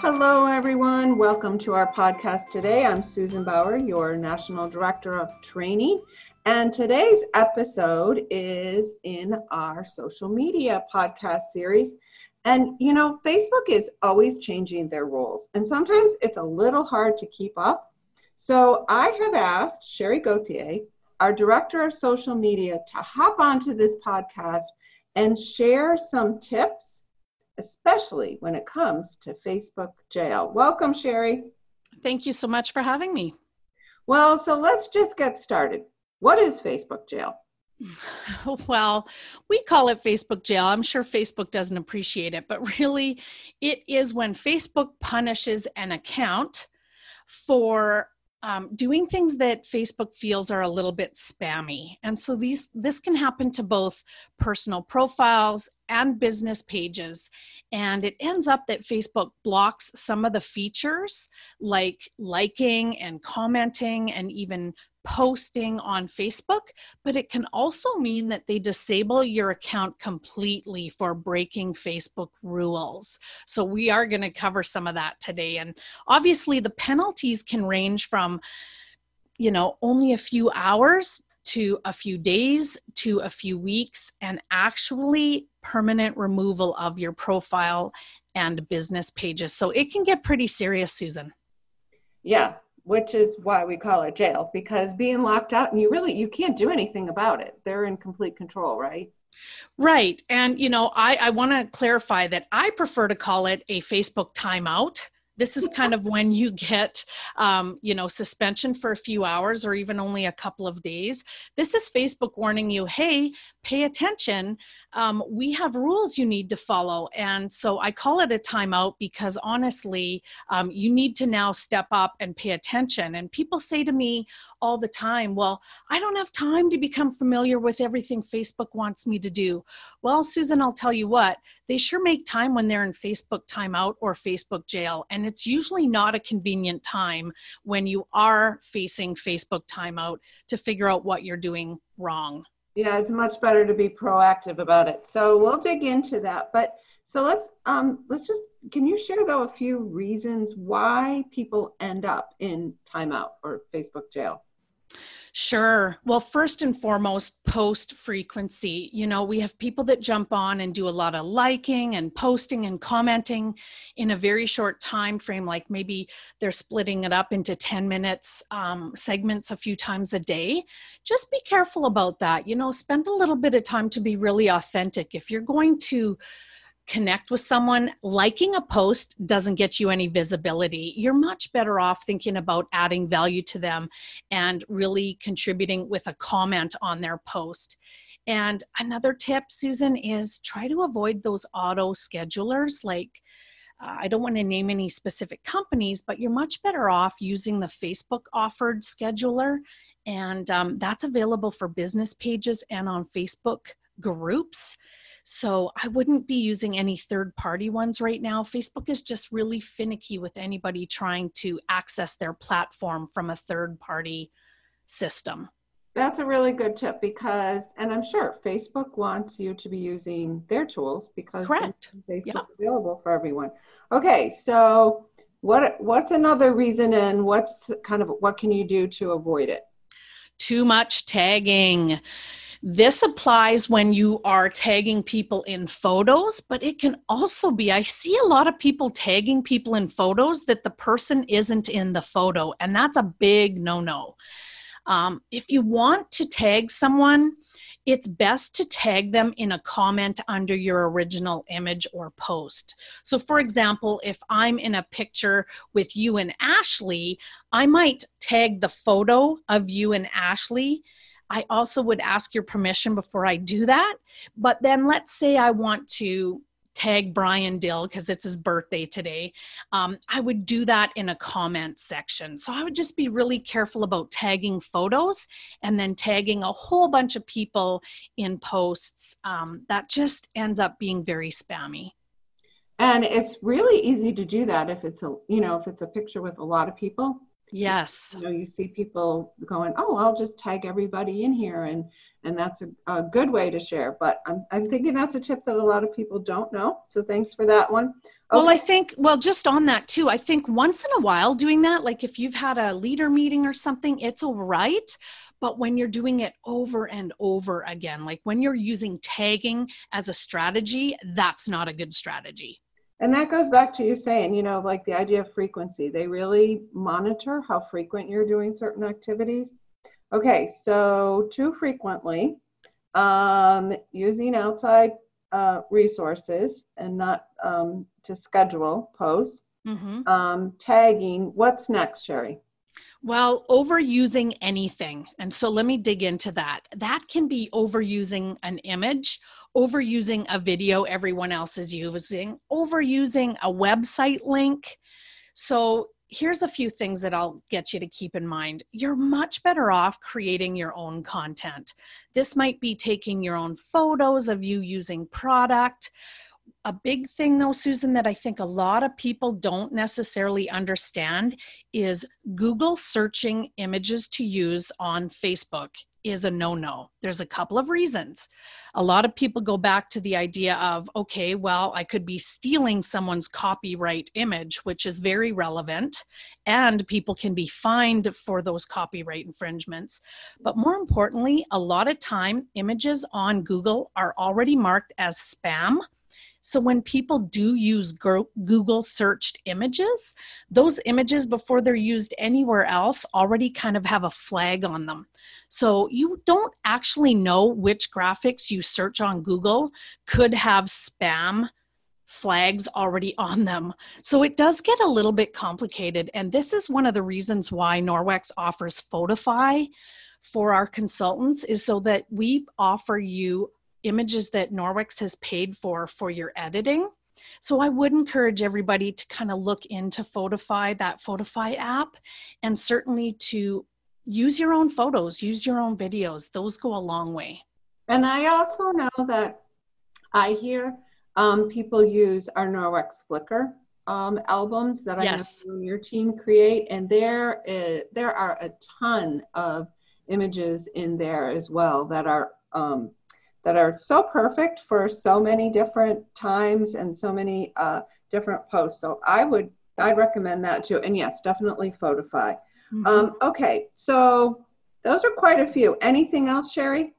Hello, everyone. Welcome to our podcast today. I'm Susan Bauer, your National Director of Training. And today's episode is in our social media podcast series. And, you know, Facebook is always changing their rules, and sometimes it's a little hard to keep up. So I have asked Sherry Gauthier, our Director of Social Media, to hop onto this podcast and share some tips, especially when it comes to Facebook jail. Welcome, Sherry. Thank you so much for having me. Well, so let's just get started. What is Facebook jail? Well, we call it Facebook jail. I'm sure Facebook doesn't appreciate it, but really, it is when Facebook punishes an account for um, doing things that Facebook feels are a little bit spammy. And so these this can happen to both personal profiles and business pages. And it ends up that Facebook blocks some of the features like liking and commenting and even posting on Facebook, but it can also mean that they disable your account completely for breaking Facebook rules. So we are going to cover some of that today. And obviously, the penalties can range from, you know, only a few hours to a few days to a few weeks, and actually permanent removal of your profile and business pages. So it can get pretty serious, Susan. Yeah, which is why we call it jail because being locked out and you really you can't do anything about it. They're in complete control right? Right. And you know i i want to clarify that i prefer to call it a facebook timeout this is kind of when you get um, you know suspension for a few hours or even only a couple of days. This is facebook warning you hey pay attention. Um, we have rules you need to follow. And so i call it a timeout because honestly um, you need to now step up and pay attention. And people say to me all the time well i don't have time to become familiar with everything facebook wants me to do. Well susan i'll tell you what they sure make time when they're in facebook timeout or facebook jail. And it's usually not a convenient time when you are facing Facebook timeout to figure out what you're doing wrong. Yeah, it's much better to be proactive about it. So we'll dig into that. But so let's um let's just can you share though a few reasons why people end up in timeout or Facebook jail? Sure. Well, first and foremost, post frequency. You know, we have people that jump on and do a lot of liking and posting and commenting in a very short time frame, like maybe they're splitting it up into 10 minutes um, segments a few times a day. Just be careful about that. You know, spend a little bit of time to be really authentic. If you're going to connect with someone, liking a post doesn't get you any visibility. You're much better off thinking about adding value to them and really contributing with a comment on their post. And another tip, Susan, is try to avoid those auto schedulers like uh, I don't want to name any specific companies, but you're much better off using the Facebook offered scheduler. And um, that's available for business pages and on Facebook groups. So I wouldn't be using any third party ones right now. Facebook is just really finicky with anybody trying to access their platform from a third party system. That's a really good tip because, and I'm sure Facebook wants you to be using their tools because Correct. Facebook yeah. available for everyone. Okay, so what what's another reason, and what's kind of what can you do to avoid it? Too much tagging. This applies when you are tagging people in photos, but it can also be I see a lot of people tagging people in photos that the person isn't in the photo, and that's a big no no. Um, if you want to tag someone, it's best to tag them in a comment under your original image or post. So, for example, if I'm in a picture with you and Ashley, I might tag the photo of you and Ashley I also would ask your permission before I do that. But then let's say I want to tag Brian Dill because it's his birthday today, um, I would do that in a comment section. So I would just be really careful about tagging photos and then tagging a whole bunch of people in posts. Um, that just ends up being very spammy. And it's really easy to do that if it's a you know if it's a picture with a lot of people Yes. You know, you see people going, "Oh, I'll just tag everybody in here," and and that's a, a good way to share. But I'm I'm thinking that's a tip that a lot of people don't know. So thanks for that one. Okay. Well, I think, well, just on that too, I think once in a while doing that, like if you've had a leader meeting or something, it's all right. But when you're doing it over and over again, like when you're using tagging as a strategy, that's not a good strategy. And that goes back to you saying, you know, like the idea of frequency. They really monitor how frequent you're doing certain activities. Okay, so too frequently, um, using outside uh, resources and not um, to schedule posts, mm-hmm. um, tagging. What's next, Sherry? Well, overusing anything. And so let me dig into that. That can be overusing an image, overusing a video everyone else is using, overusing a website link. So here's a few things that I'll get you to keep in mind. You're much better off creating your own content. This might be taking your own photos of you using product. A big thing, though, Susan, that I think a lot of people don't necessarily understand is Google searching images to use on Facebook is a no no. There's a couple of reasons. A lot of people go back to the idea of, okay, well, I could be stealing someone's copyright image, which is very relevant, and people can be fined for those copyright infringements. But more importantly, a lot of time, images on Google are already marked as spam so when people do use Google searched images, those images before they're used anywhere else already kind of have a flag on them. So you don't actually know which graphics you search on Google could have spam flags already on them. So it does get a little bit complicated. And this is one of the reasons why Norwex offers Fotify for our consultants is so that we offer you images that Norwex has paid for for your editing. So I would encourage everybody to kind of look into Photify, that Photify app, and certainly to use your own photos, use your own videos. Those go a long way. And I also know that I hear um, people use our Norwex Flickr um, albums that I yes. know your team create, and there is, there are a ton of images in there as well that are um, that are so perfect for so many different times and so many uh, different posts. So I would I'd recommend that too. And yes, definitely Photify. Mm-hmm. Um, okay, so those are quite a few. Anything else, Sherry?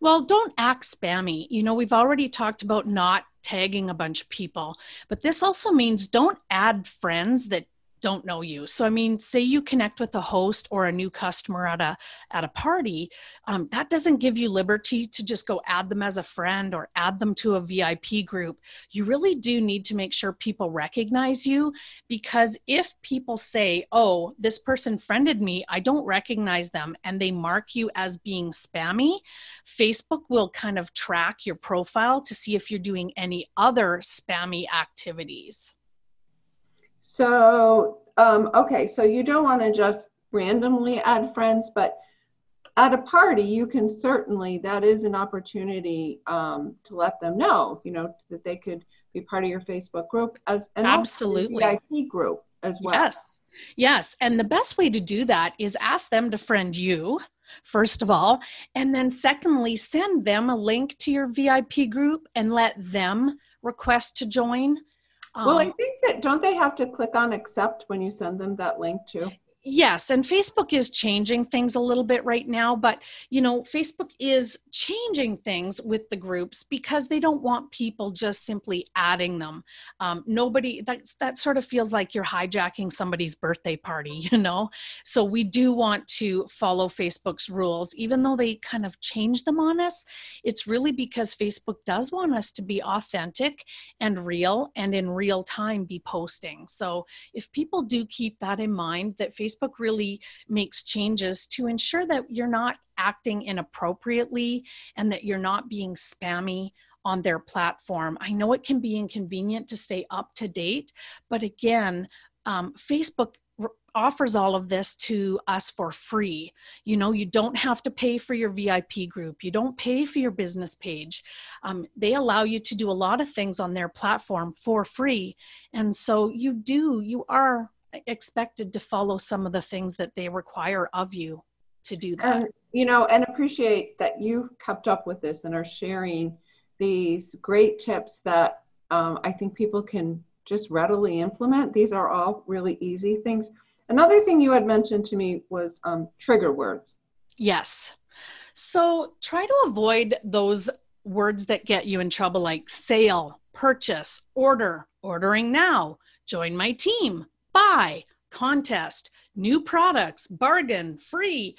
Well, don't act spammy. You know, we've already talked about not tagging a bunch of people, but this also means don't add friends that don't know you. So I mean, say you connect with a host or a new customer at a at a party, um, that doesn't give you liberty to just go add them as a friend or add them to a VIP group. You really do need to make sure people recognize you because if people say, "Oh, this person friended me, I don't recognize them," and they mark you as being spammy, Facebook will kind of track your profile to see if you're doing any other spammy activities. So, um, okay, so you don't want to just randomly add friends, but at a party, you can certainly, that is an opportunity um, to let them know, you know, that they could be part of your Facebook group as an absolutely VIP group as well. Yes, yes. And the best way to do that is ask them to friend you first of all. And then, secondly, send them a link to your VIP group and let them request to join. Um, well, I um, think that don't they have to click on accept when you send them that link too? Yes, and Facebook is changing things a little bit right now, but you know, Facebook is changing things with the groups because they don't want people just simply adding them. Um, nobody that that sort of feels like you're hijacking somebody's birthday party, you know. So we do want to follow Facebook's rules, even though they kind of change them on us. It's really because Facebook does want us to be authentic and real, and in real time be posting. So if people do keep that in mind, that Facebook Facebook really makes changes to ensure that you're not acting inappropriately and that you're not being spammy on their platform. I know it can be inconvenient to stay up to date, but again, um, Facebook offers all of this to us for free. You know, you don't have to pay for your VIP group, you don't pay for your business page. Um, they allow you to do a lot of things on their platform for free. And so you do, you are expected to follow some of the things that they require of you to do that. And, you know, and appreciate that you've kept up with this and are sharing these great tips that um, I think people can just readily implement. These are all really easy things. Another thing you had mentioned to me was um, trigger words. Yes. So try to avoid those words that get you in trouble, like sale, purchase, order, ordering now, join my team, buy, contest, new products, bargain, free.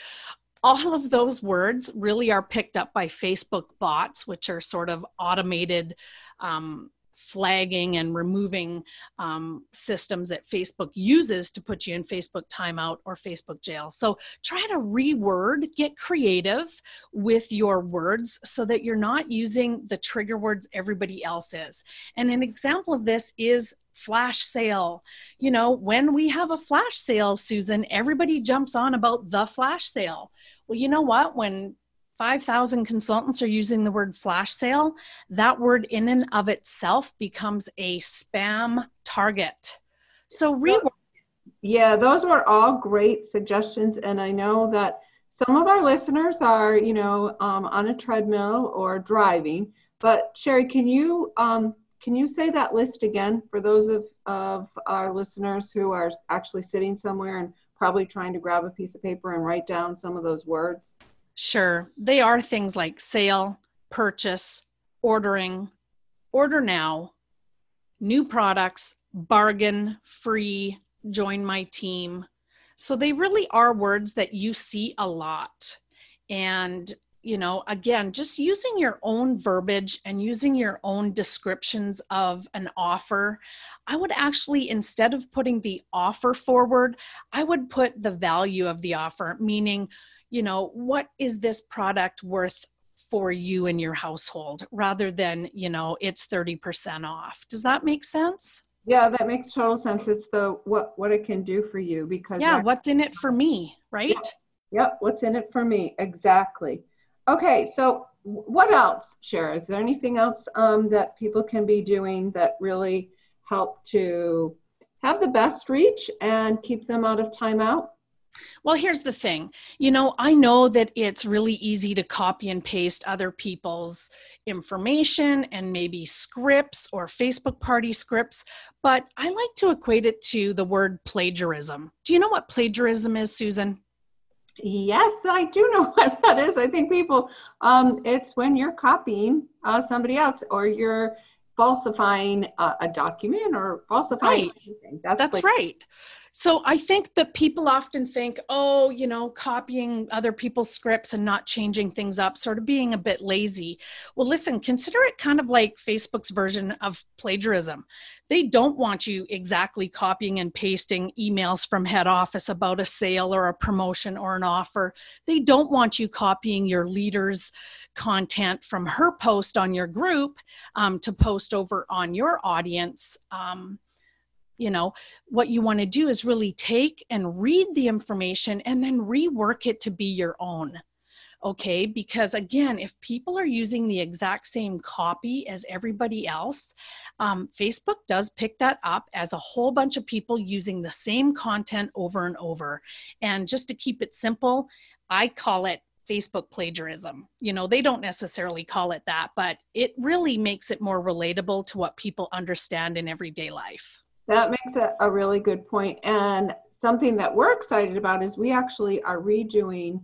All of those words really are picked up by Facebook bots, which are sort of automated um, flagging and removing um, systems that Facebook uses to put you in Facebook timeout or Facebook jail. So try to reword, get creative with your words so that you're not using the trigger words everybody else is. And an example of this is flash sale. You know, when we have a flash sale, Susan, everybody jumps on about the flash sale. Well, you know what? When 5,000 consultants are using the word flash sale, that word in and of itself becomes a spam target. So, rework. Yeah, those were all great suggestions. And I know that some of our listeners are, you know, um, on a treadmill or driving. But Sherry, can you um, can you say that list again for those of, of our listeners who are actually sitting somewhere and probably trying to grab a piece of paper and write down some of those words? Sure. They are things like sale, purchase, ordering, order now, new products, bargain, free, join my team. So they really are words that you see a lot. And, you know, again, just using your own verbiage and using your own descriptions of an offer, I would actually, instead of putting the offer forward, I would put the value of the offer, meaning, you know, what is this product worth for you and your household rather than, you know, it's 30% off. Does that make sense? Yeah, that makes total sense. It's the what what it can do for you because Yeah, what's in it for me, right? Yep, yep, what's in it for me? Exactly. Okay, so what else, Sherry? Is there anything else um, that people can be doing that really help to have the best reach and keep them out of timeout? Well, here's the thing. You know, I know that it's really easy to copy and paste other people's information and maybe scripts or Facebook party scripts, but I like to equate it to the word plagiarism. Do you know what plagiarism is, Susan? Yes, I do know what that is. I think people, um, it's when you're copying uh, somebody else or you're falsifying a, a document or falsifying right. anything. That's, That's right. So I think that people often think, oh, you know, copying other people's scripts and not changing things up, sort of being a bit lazy. Well, listen, consider it kind of like Facebook's version of plagiarism. They don't want you exactly copying and pasting emails from head office about a sale or a promotion or an offer. They don't want you copying your leader's content from her post on your group um, to post over on your audience. Um, you know what you want to do is really take and read the information and then rework it to be your own okay because again if people are using the exact same copy as everybody else um, facebook does pick that up as a whole bunch of people using the same content over and over and just to keep it simple i call it Facebook plagiarism. You know, they don't necessarily call it that, but it really makes it more relatable to what people understand in everyday life. That makes a, a really good point. And something that we're excited about is we actually are redoing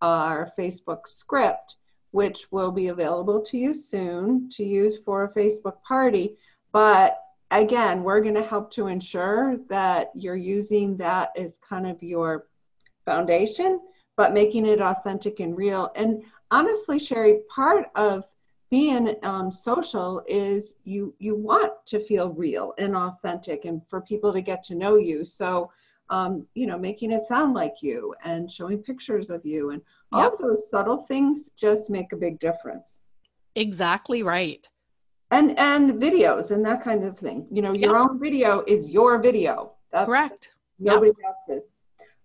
our Facebook script, which will be available to you soon to use for a Facebook party. But again, we're going to help to ensure that you're using that as kind of your foundation, but making it authentic and real. And honestly, Sherry, part of being um, social is you you want to feel real and authentic and for people to get to know you. So um, you know making it sound like you and showing pictures of you and all yep. those subtle things just make a big difference. Exactly right. And and videos and that kind of thing. You know your yep. own video is your video. That's correct. nobody yep. else's.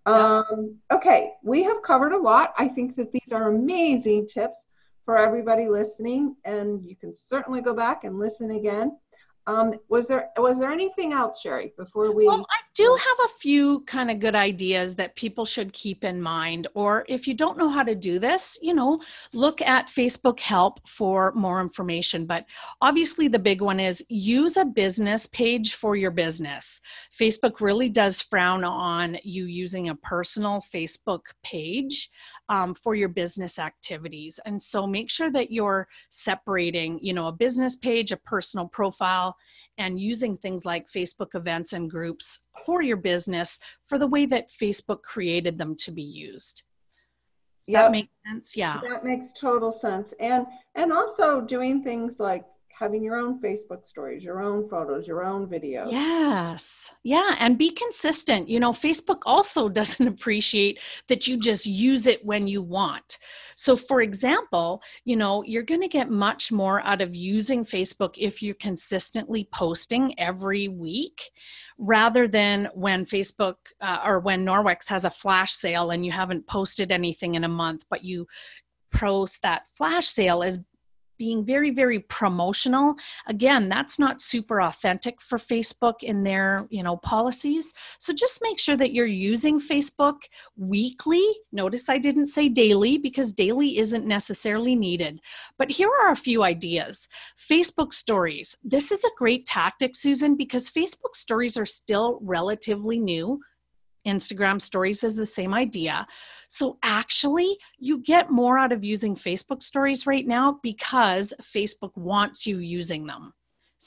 Um, okay we have covered a lot. I think that these are amazing tips for everybody listening, and you can certainly go back and listen again. Um, was there was there anything else, Sherry, before we? Well, do have a few kind of good ideas that people should keep in mind. Or if you don't know how to do this, you know, look at Facebook Help for more information. But obviously, the big one is use a business page for your business. Facebook really does frown on you using a personal Facebook page um, for your business activities. And so make sure that you're separating, you know, a business page, a personal profile, and using things like Facebook events and groups for your business for the way that Facebook created them to be used. Does yep. that make sense? Yeah. That makes total sense. And and also doing things like having your own Facebook stories, your own photos, your own videos. Yes. Yeah. And be consistent. You know, Facebook also doesn't appreciate that you just use it when you want. So, for example, you know, you're going to get much more out of using Facebook if you're consistently posting every week rather than when Facebook uh, or when Norwex has a flash sale and you haven't posted anything in a month, but you post that flash sale as being very very promotional. Again that's not super authentic for facebook in their you know policies. So just make sure that you're using facebook weekly. Notice i didn't say daily because daily isn't necessarily needed. But here are a few ideas. Facebook stories. This is a great tactic susan because facebook stories are still relatively new Instagram stories is the same idea. So actually, you get more out of using Facebook stories right now because Facebook wants you using them.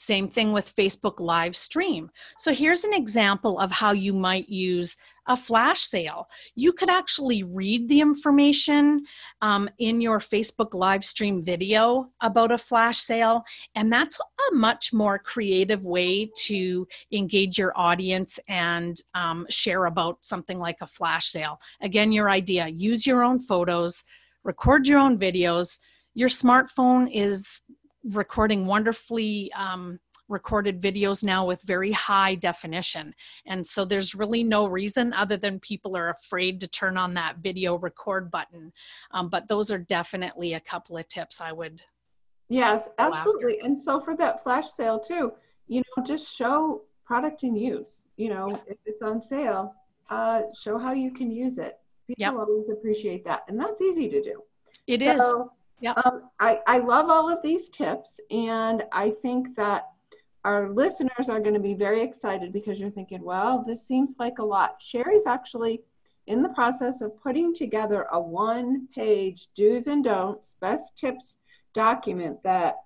Same thing with Facebook live stream. So here's an example of how you might use a flash sale. You could actually read the information um, in your Facebook live stream video about a flash sale, and that's a much more creative way to engage your audience and um, share about something like a flash sale. Again, your idea use your own photos, record your own videos. Your smartphone is recording wonderfully um, recorded videos now with very high definition. And so there's really no reason other than people are afraid to turn on that video record button. Um, but those are definitely a couple of tips I would. Yes, absolutely. And so for that flash sale too, you know, just show product in use. You know, yeah. if it's on sale, uh, show how you can use it. People yep. always appreciate that. And that's easy to do. It so, is. Yeah. Um, I, I love all of these tips, and I think that our listeners are going to be very excited because you're thinking, well, this seems like a lot. Sherry's actually in the process of putting together a one page do's and don'ts, best tips document that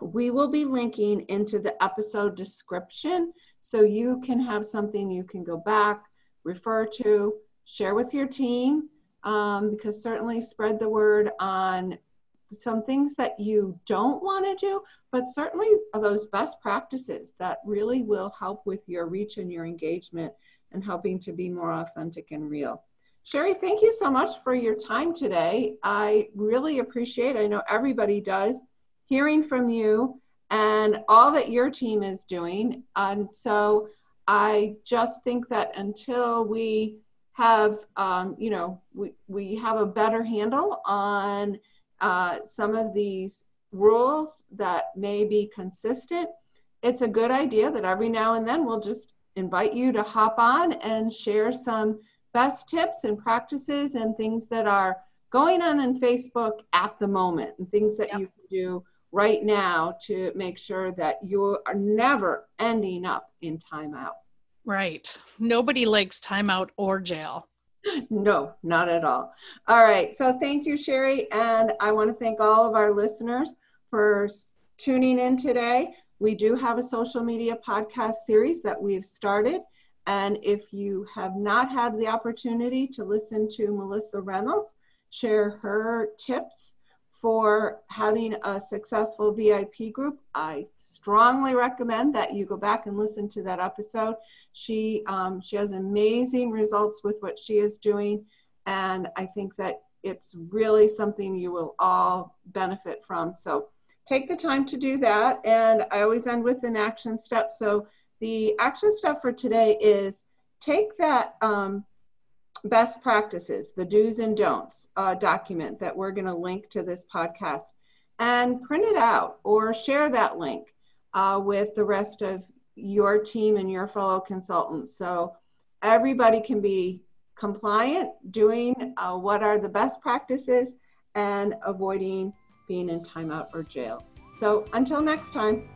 we will be linking into the episode description so you can have something you can go back, refer to, share with your team, um, because certainly spread the word on some things that you don't want to do, but certainly those best practices that really will help with your reach and your engagement and helping to be more authentic and real. Sherry, thank you so much for your time today. I really appreciate, I know everybody does, hearing from you and all that your team is doing. And so I just think that until we have, um, you know, we, we have a better handle on uh, some of these rules that may be consistent, it's a good idea that every now and then we'll just invite you to hop on and share some best tips and practices and things that are going on in Facebook at the moment and things that yep. you can do right now to make sure that you are never ending up in timeout. Right. Nobody likes timeout or jail no, not at all. All right. So thank you, Sherry. And I want to thank all of our listeners for tuning in today. We do have a social media podcast series that we've started. And if you have not had the opportunity to listen to Melissa Reynolds share her tips for having a successful VIP group, I strongly recommend that you go back and listen to that episode. She um, she has amazing results with what she is doing, and I think that it's really something you will all benefit from. So take the time to do that. And I always end with an action step. So the action step for today is take that um, best practices, the do's and don'ts uh, document that we're going to link to this podcast, and print it out or share that link uh, with the rest of your team and your fellow consultants. So everybody can be compliant, doing uh, what are the best practices, and avoiding being in timeout or jail. So until next time.